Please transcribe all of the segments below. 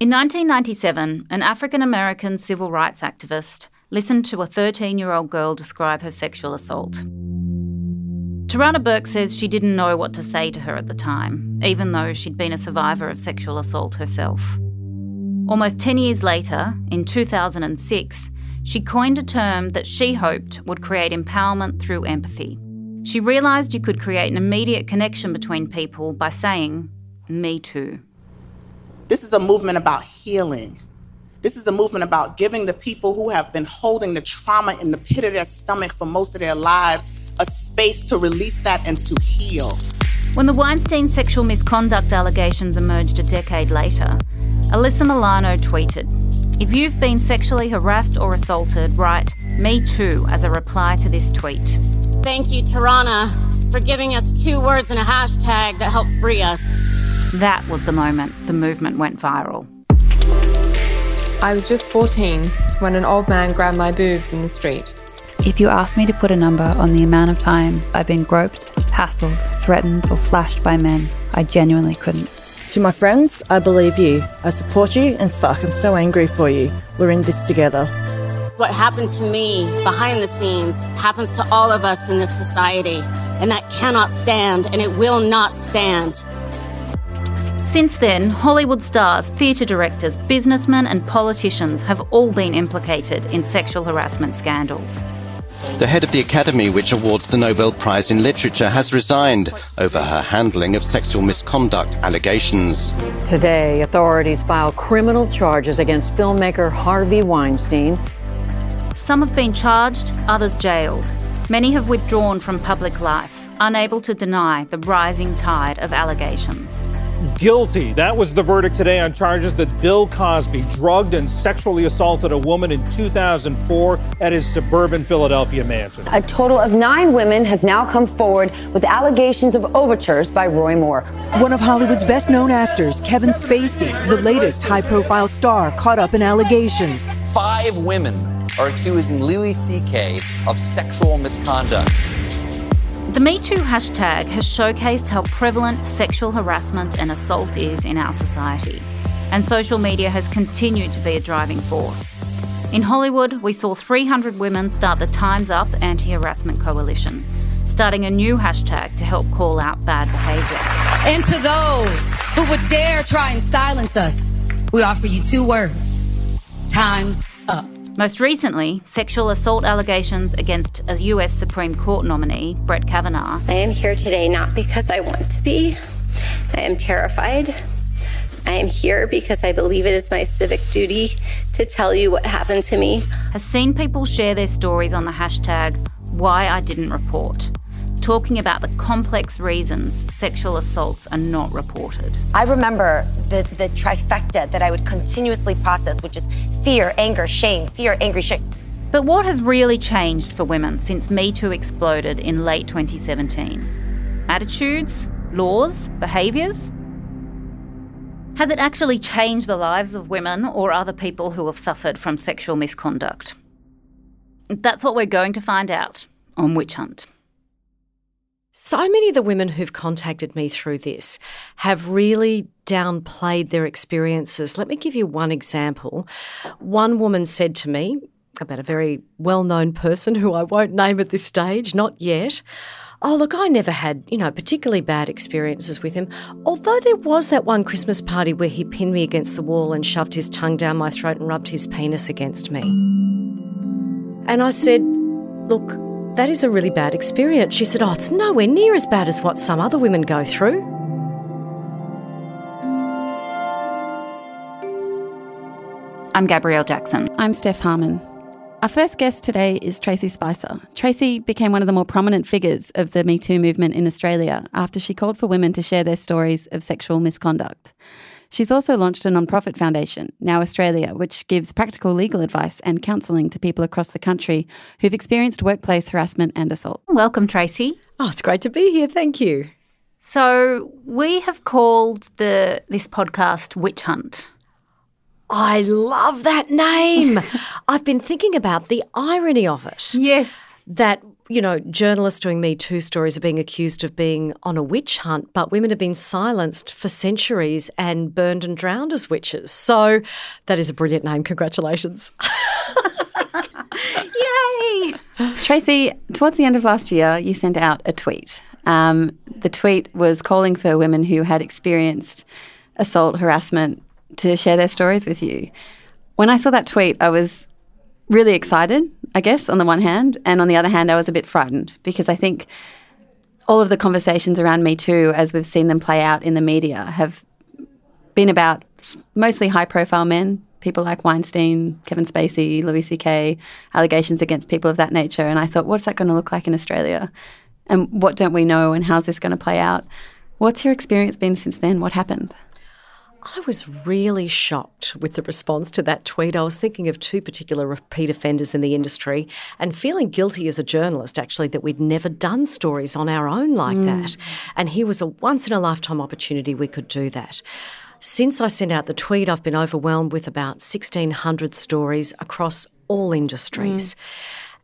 In 1997, an African American civil rights activist listened to a 13 year old girl describe her sexual assault. Tarana Burke says she didn't know what to say to her at the time, even though she'd been a survivor of sexual assault herself. Almost 10 years later, in 2006, she coined a term that she hoped would create empowerment through empathy. She realised you could create an immediate connection between people by saying, Me too. This is a movement about healing. This is a movement about giving the people who have been holding the trauma in the pit of their stomach for most of their lives a space to release that and to heal. When the Weinstein sexual misconduct allegations emerged a decade later, Alyssa Milano tweeted If you've been sexually harassed or assaulted, write Me Too as a reply to this tweet. Thank you, Tarana, for giving us two words and a hashtag that helped free us. That was the moment the movement went viral. I was just 14 when an old man grabbed my boobs in the street. If you asked me to put a number on the amount of times I've been groped, hassled, threatened, or flashed by men, I genuinely couldn't. To my friends, I believe you. I support you, and fuck, I'm so angry for you. We're in this together. What happened to me behind the scenes happens to all of us in this society, and that cannot stand, and it will not stand. Since then, Hollywood stars, theatre directors, businessmen, and politicians have all been implicated in sexual harassment scandals. The head of the Academy, which awards the Nobel Prize in Literature, has resigned over her handling of sexual misconduct allegations. Today, authorities file criminal charges against filmmaker Harvey Weinstein. Some have been charged, others jailed. Many have withdrawn from public life, unable to deny the rising tide of allegations guilty. That was the verdict today on charges that Bill Cosby drugged and sexually assaulted a woman in 2004 at his suburban Philadelphia mansion. A total of nine women have now come forward with allegations of overtures by Roy Moore. One of Hollywood's best known actors, Kevin Spacey, the latest high profile star caught up in allegations. Five women are accusing Louis C.K. of sexual misconduct. The MeToo hashtag has showcased how prevalent sexual harassment and assault is in our society, and social media has continued to be a driving force. In Hollywood, we saw 300 women start the Time's Up Anti Harassment Coalition, starting a new hashtag to help call out bad behaviour. And to those who would dare try and silence us, we offer you two words Time's. Most recently, sexual assault allegations against a US Supreme Court nominee, Brett Kavanaugh. I am here today not because I want to be, I am terrified. I am here because I believe it is my civic duty to tell you what happened to me. Has seen people share their stories on the hashtag why I didn't report talking about the complex reasons sexual assaults are not reported. I remember the, the trifecta that I would continuously process, which is fear, anger, shame, fear, anger, shame. But what has really changed for women since Me Too exploded in late 2017? Attitudes, laws, behaviours? Has it actually changed the lives of women or other people who have suffered from sexual misconduct? That's what we're going to find out on Witch Hunt. So many of the women who've contacted me through this have really downplayed their experiences. Let me give you one example. One woman said to me about a very well known person who I won't name at this stage, not yet. Oh, look, I never had, you know, particularly bad experiences with him. Although there was that one Christmas party where he pinned me against the wall and shoved his tongue down my throat and rubbed his penis against me. And I said, Look, that is a really bad experience. She said, Oh, it's nowhere near as bad as what some other women go through. I'm Gabrielle Jackson. I'm Steph Harmon. Our first guest today is Tracey Spicer. Tracey became one of the more prominent figures of the Me Too movement in Australia after she called for women to share their stories of sexual misconduct. She's also launched a non-profit foundation, Now Australia, which gives practical legal advice and counselling to people across the country who've experienced workplace harassment and assault. Welcome, Tracey. Oh, it's great to be here. Thank you. So, we have called the this podcast Witch Hunt. I love that name. I've been thinking about the irony of it. Yes. That, you know, journalists doing Me Too stories are being accused of being on a witch hunt, but women have been silenced for centuries and burned and drowned as witches. So that is a brilliant name. Congratulations. Yay! Tracey, towards the end of last year, you sent out a tweet. Um, the tweet was calling for women who had experienced assault, harassment, to share their stories with you. When I saw that tweet, I was really excited, I guess, on the one hand. And on the other hand, I was a bit frightened because I think all of the conversations around Me Too, as we've seen them play out in the media, have been about mostly high profile men, people like Weinstein, Kevin Spacey, Louis C.K., allegations against people of that nature. And I thought, what's that going to look like in Australia? And what don't we know? And how's this going to play out? What's your experience been since then? What happened? I was really shocked with the response to that tweet. I was thinking of two particular repeat offenders in the industry and feeling guilty as a journalist, actually, that we'd never done stories on our own like mm. that. And here was a once in a lifetime opportunity we could do that. Since I sent out the tweet, I've been overwhelmed with about 1,600 stories across all industries. Mm.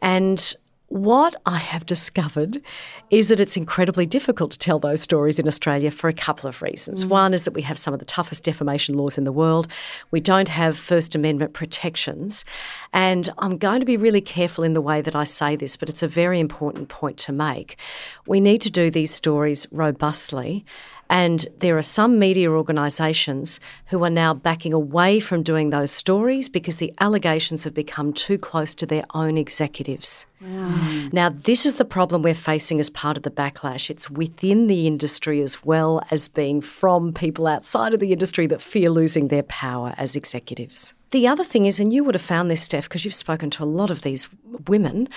And what I have discovered is that it's incredibly difficult to tell those stories in Australia for a couple of reasons. Mm. One is that we have some of the toughest defamation laws in the world. We don't have First Amendment protections. And I'm going to be really careful in the way that I say this, but it's a very important point to make. We need to do these stories robustly and there are some media organisations who are now backing away from doing those stories because the allegations have become too close to their own executives. Wow. Now, this is the problem we're facing as part of the backlash. It's within the industry as well as being from people outside of the industry that fear losing their power as executives. The other thing is, and you would have found this, Steph, because you've spoken to a lot of these women,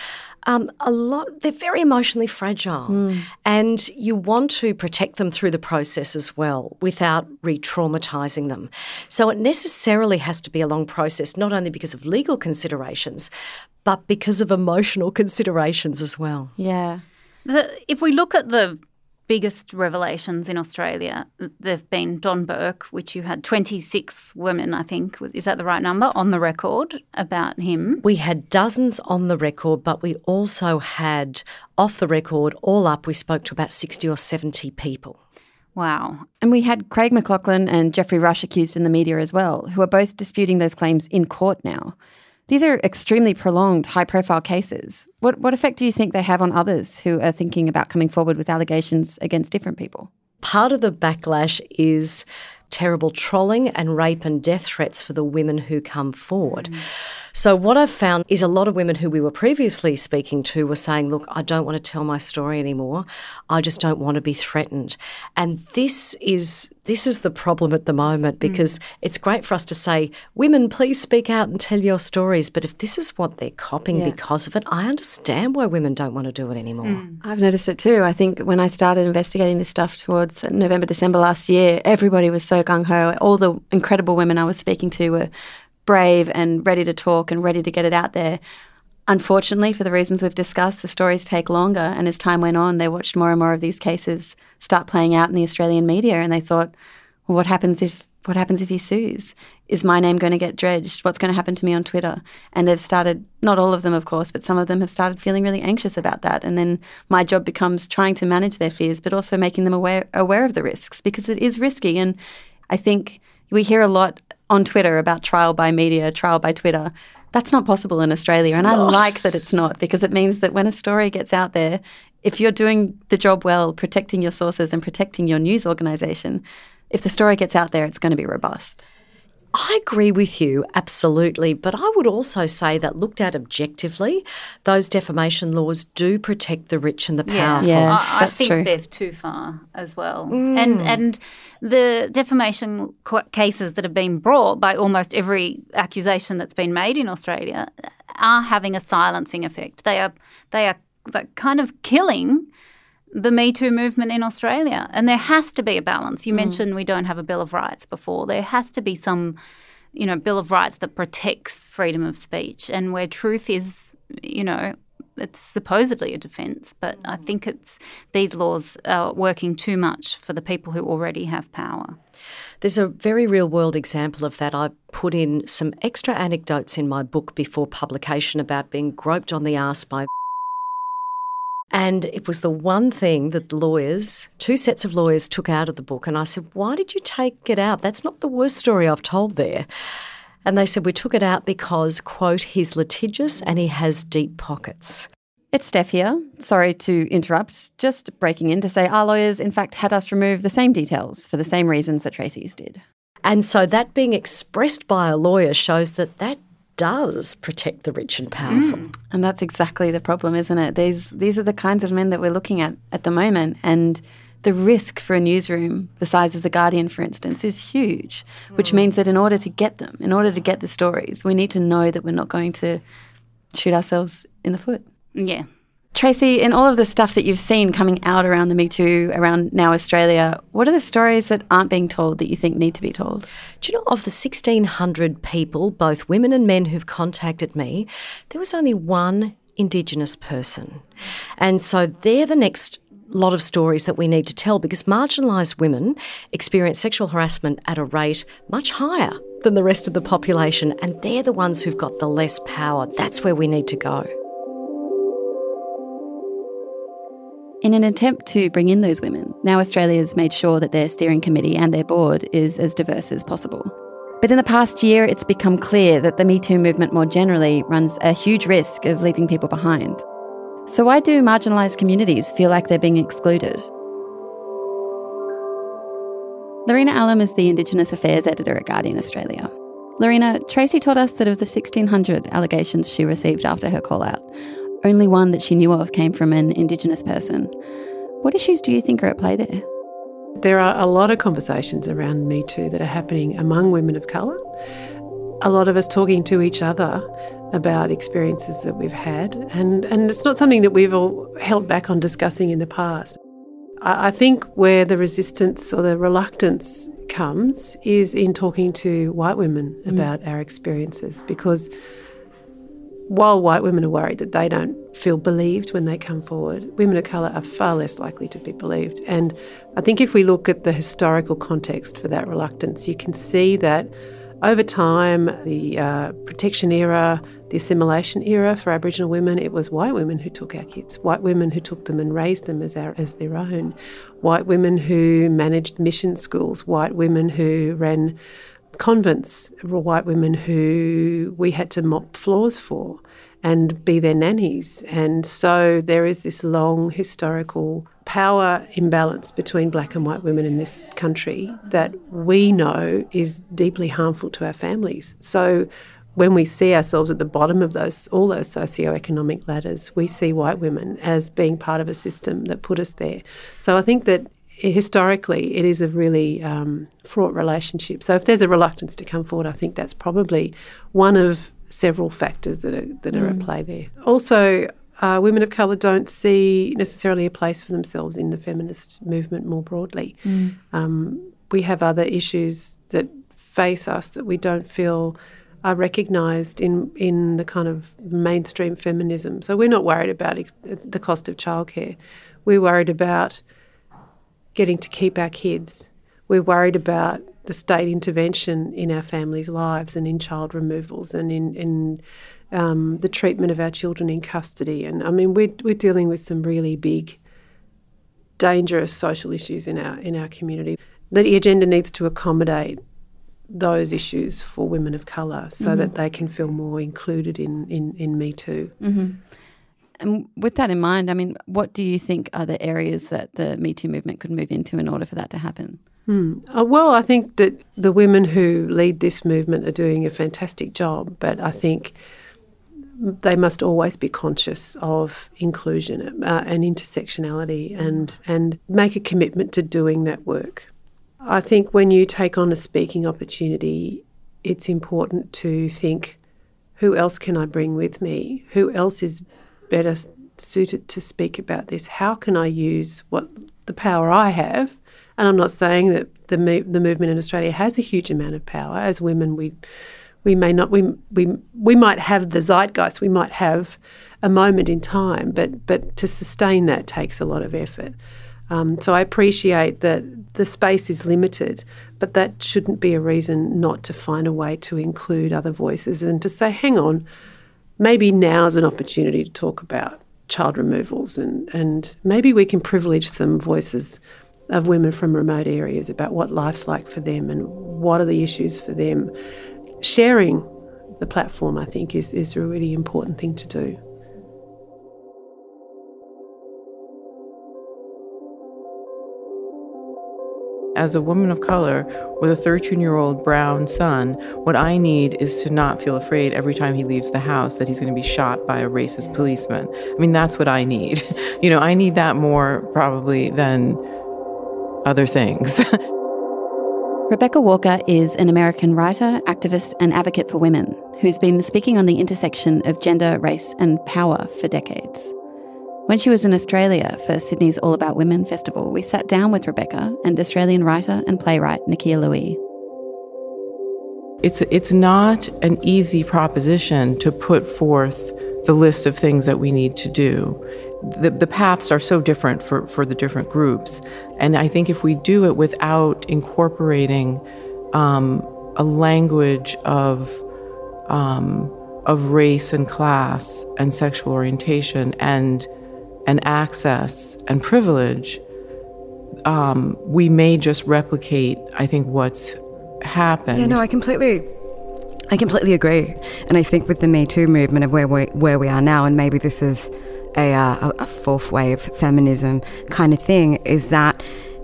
um, a lot they're very emotionally fragile, mm. and you want to protect them through the process as well without re-traumatizing them. So it necessarily has to be a long process, not only because of legal considerations, but because of emotional considerations as well. Yeah. The, if we look at the biggest revelations in Australia. There've been Don Burke, which you had 26 women, I think, is that the right number, on the record about him? We had dozens on the record, but we also had off the record, all up, we spoke to about 60 or 70 people. Wow. And we had Craig McLachlan and Geoffrey Rush accused in the media as well, who are both disputing those claims in court now. These are extremely prolonged, high profile cases. What, what effect do you think they have on others who are thinking about coming forward with allegations against different people? Part of the backlash is terrible trolling and rape and death threats for the women who come forward. Mm. So, what I've found is a lot of women who we were previously speaking to were saying, Look, I don't want to tell my story anymore. I just don't want to be threatened. And this is this is the problem at the moment mm. because mm. it's great for us to say, women, please speak out and tell your stories. But if this is what they're copying yeah. because of it, I understand why women don't want to do it anymore. Mm. I've noticed it too. I think when I started investigating this stuff towards November, December last year, everybody was so gung ho. All the incredible women I was speaking to were brave and ready to talk and ready to get it out there. Unfortunately, for the reasons we've discussed, the stories take longer. And as time went on, they watched more and more of these cases start playing out in the Australian media, and they thought, well, what happens if what happens if he sues? Is my name going to get dredged? What's going to happen to me on Twitter? And they've started, not all of them, of course, but some of them have started feeling really anxious about that. And then my job becomes trying to manage their fears, but also making them aware aware of the risks because it is risky. And I think we hear a lot on Twitter about trial by media, trial by Twitter. That's not possible in Australia. It's and not. I like that it's not because it means that when a story gets out there, If you're doing the job well, protecting your sources and protecting your news organisation, if the story gets out there, it's going to be robust. I agree with you, absolutely. But I would also say that looked at objectively, those defamation laws do protect the rich and the powerful. Yeah, I, I that's think true. they're too far as well. Mm. And and the defamation qu- cases that have been brought by almost every accusation that's been made in Australia are having a silencing effect. They are they are like kind of killing the Me Too movement in Australia. And there has to be a balance. You Mm. mentioned we don't have a Bill of Rights before. There has to be some, you know, Bill of Rights that protects freedom of speech and where truth is, you know, it's supposedly a defence, but I think it's these laws are working too much for the people who already have power. There's a very real world example of that. I put in some extra anecdotes in my book before publication about being groped on the arse by. And it was the one thing that lawyers, two sets of lawyers, took out of the book. And I said, Why did you take it out? That's not the worst story I've told there. And they said, We took it out because, quote, he's litigious and he has deep pockets. It's Steph here. Sorry to interrupt. Just breaking in to say our lawyers, in fact, had us remove the same details for the same reasons that Tracey's did. And so that being expressed by a lawyer shows that that does protect the rich and powerful. Mm. And that's exactly the problem, isn't it? These these are the kinds of men that we're looking at at the moment, and the risk for a newsroom the size of the Guardian, for instance, is huge. Which mm. means that in order to get them, in order to get the stories, we need to know that we're not going to shoot ourselves in the foot. Yeah. Tracey, in all of the stuff that you've seen coming out around the Me Too, around Now Australia, what are the stories that aren't being told that you think need to be told? Do you know, of the 1,600 people, both women and men, who've contacted me, there was only one Indigenous person. And so they're the next lot of stories that we need to tell because marginalised women experience sexual harassment at a rate much higher than the rest of the population, and they're the ones who've got the less power. That's where we need to go. In an attempt to bring in those women, Now Australia's made sure that their steering committee and their board is as diverse as possible. But in the past year, it's become clear that the Me Too movement more generally runs a huge risk of leaving people behind. So, why do marginalised communities feel like they're being excluded? Lorena Allam is the Indigenous Affairs Editor at Guardian Australia. Lorena, Tracey told us that of the 1,600 allegations she received after her call out, only one that she knew of came from an Indigenous person. What issues do you think are at play there? There are a lot of conversations around Me Too that are happening among women of colour. A lot of us talking to each other about experiences that we've had, and, and it's not something that we've all held back on discussing in the past. I, I think where the resistance or the reluctance comes is in talking to white women Mm. about our experiences because while white women are worried that they don't feel believed when they come forward, women of colour are far less likely to be believed. And I think if we look at the historical context for that reluctance, you can see that over time, the uh, protection era, the assimilation era for Aboriginal women, it was white women who took our kids, white women who took them and raised them as, our, as their own, white women who managed mission schools, white women who ran convents were white women who we had to mop floors for and be their nannies. And so there is this long historical power imbalance between black and white women in this country that we know is deeply harmful to our families. So when we see ourselves at the bottom of those all those socioeconomic ladders, we see white women as being part of a system that put us there. So I think that historically it is a really um, fraught relationship. So if there's a reluctance to come forward, I think that's probably one of several factors that are that are at Mm. play there. Also, uh, women of colour don't see necessarily a place for themselves in the feminist movement more broadly. Mm. Um, we have other issues that face us that we don't feel are recognised in in the kind of mainstream feminism. So we're not worried about ex- the cost of childcare. We're worried about getting to keep our kids. We're worried about the state intervention in our families' lives and in child removals and in, in um, the treatment of our children in custody. And I mean, we're, we're dealing with some really big, dangerous social issues in our, in our community. The agenda needs to accommodate those issues for women of colour so Mhm. that they can feel more included in, in, in Me Too. hmm And with that in mind, I mean, what do you think are the areas that the Me Too movement could move into in order for that to happen? Hmm. Uh, well, I think that the women who lead this movement are doing a fantastic job, but I think they must always be conscious of inclusion uh, and intersectionality and, and make a commitment to doing that work. I think when you take on a speaking opportunity, it's important to think who else can I bring with me? Who else is better suited to speak about this? How can I use what the power I have? And I'm not saying that the the movement in Australia has a huge amount of power. As women, we we may not we we we might have the zeitgeist. We might have a moment in time, but but to sustain that takes a lot of effort. Um, so I appreciate that the space is limited, but that shouldn't be a reason not to find a way to include other voices and to say, hang on, maybe now is an opportunity to talk about child removals and, and maybe we can privilege some voices of women from remote areas about what life's like for them and what are the issues for them. Sharing the platform, I think, is, is a really important thing to do. As a woman of color with a 13 year old brown son, what I need is to not feel afraid every time he leaves the house that he's going to be shot by a racist policeman. I mean, that's what I need. you know, I need that more probably than other things. Rebecca Walker is an American writer, activist, and advocate for women who's been speaking on the intersection of gender, race, and power for decades. When she was in Australia for Sydney's All About Women festival, we sat down with Rebecca and Australian writer and playwright Nakkiah Lui. It's, it's not an easy proposition to put forth the list of things that we need to do. The, the paths are so different for, for the different groups. And I think if we do it without incorporating um, a language of, um, of race and class and sexual orientation and and access and privilege, um, we may just replicate, I think, what's happened. Yeah, no, I completely. I completely agree, and I think with the Me Too movement of where we where we are now, and maybe this is a, uh, a fourth wave feminism kind of thing, is that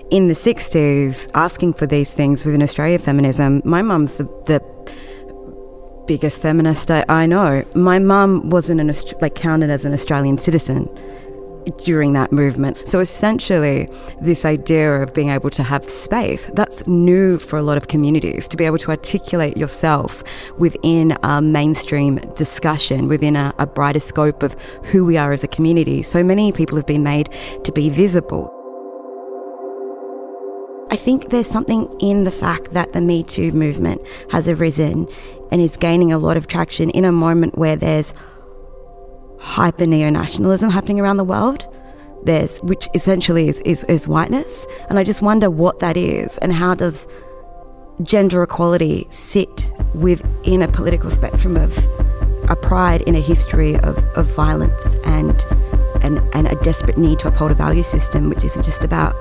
in the '60s, asking for these things within Australia feminism, my mum's the, the biggest feminist I, I know. My mum wasn't an like counted as an Australian citizen during that movement. So essentially, this idea of being able to have space, that's new for a lot of communities, to be able to articulate yourself within a mainstream discussion, within a, a brighter scope of who we are as a community. So many people have been made to be visible. I think there's something in the fact that the Me Too movement has arisen and is gaining a lot of traction in a moment where there's hyper neo nationalism happening around the world. There's, which essentially is, is, is whiteness. And I just wonder what that is and how does gender equality sit within a political spectrum of a pride in a history of, of violence and, and, and a desperate need to uphold a value system, which isn't just about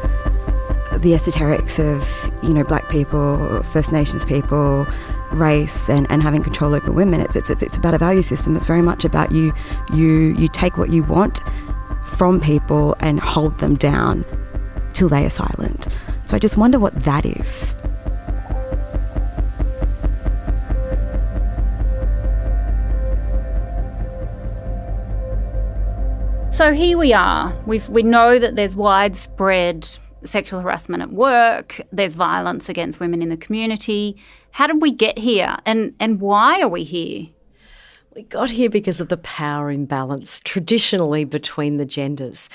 the esoterics of, you know, black people, First Nations people, race and, and having control over women. It's, it's, it's about a value system. It's very much about you, you, you take what you want from people and hold them down till they are silent. So I just wonder what that is. So here we are. we we know that there's widespread sexual harassment at work, there's violence against women in the community. How did we get here and, and why are we here? We got here because of the power imbalance traditionally between the genders.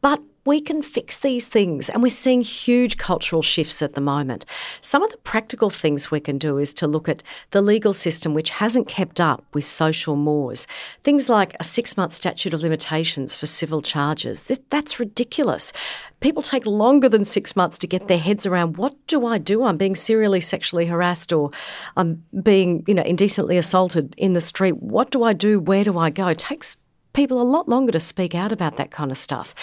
But we can fix these things. And we're seeing huge cultural shifts at the moment. Some of the practical things we can do is to look at the legal system, which hasn't kept up with social mores. Things like a six month statute of limitations for civil charges. That's ridiculous. People take longer than six months to get their heads around what do I do? I'm being serially sexually harassed or I'm being, you know, indecently assaulted in the street. What do I do? Where do I go? It takes people a lot longer to speak out about that kind of stuff.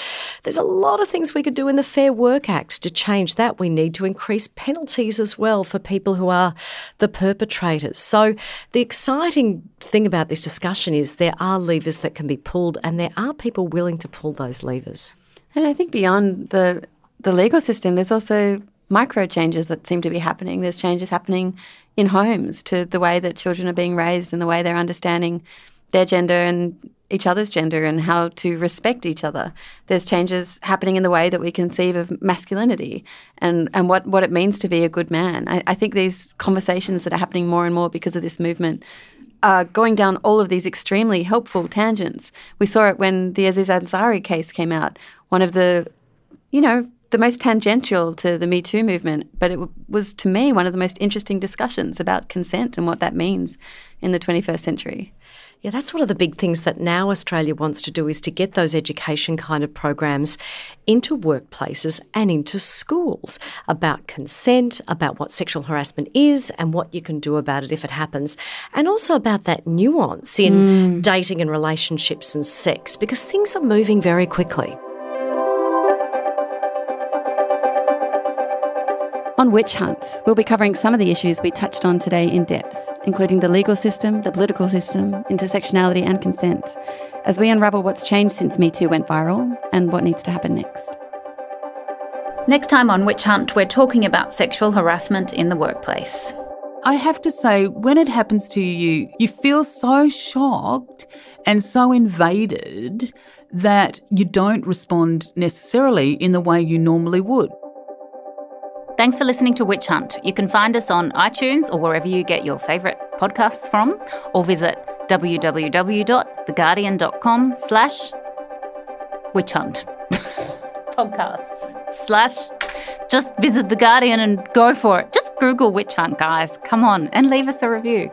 There's a lot of things we could do in the Fair Work Act to change that. We need to increase penalties as well for people who are the perpetrators. So, the exciting thing about this discussion is there are levers that can be pulled, and there are people willing to pull those levers. And I think beyond the the legal system, there's also micro changes that seem to be happening. There's changes happening in homes to the way that children are being raised and the way they're understanding their gender and each other's gender and how to respect each other. There's changes happening in the way that we conceive of masculinity and, and what, what it means to be a good man. I, I think these conversations that are happening more and more because of this movement are going down all of these extremely helpful tangents. We saw it when the Aziz Ansari case came out. One of the, you know, the most tangential to the Me Too movement, but it w- was to me one of the most interesting discussions about consent and what that means in the 21st century. Yeah, that's one of the big things that now Australia wants to do is to get those education kind of programs into workplaces and into schools about consent, about what sexual harassment is and what you can do about it if it happens, and also about that nuance in mm. dating and relationships and sex because things are moving very quickly. On Witch Hunt, we'll be covering some of the issues we touched on today in depth, including the legal system, the political system, intersectionality, and consent, as we unravel what's changed since Me Too went viral and what needs to happen next. Next time on Witch Hunt, we're talking about sexual harassment in the workplace. I have to say, when it happens to you, you feel so shocked and so invaded that you don't respond necessarily in the way you normally would. Thanks for listening to Witch Hunt. You can find us on iTunes or wherever you get your favourite podcasts from, or visit www.theguardian.com slash witch hunt podcasts slash just visit The Guardian and go for it. Just Google witch hunt, guys. Come on and leave us a review.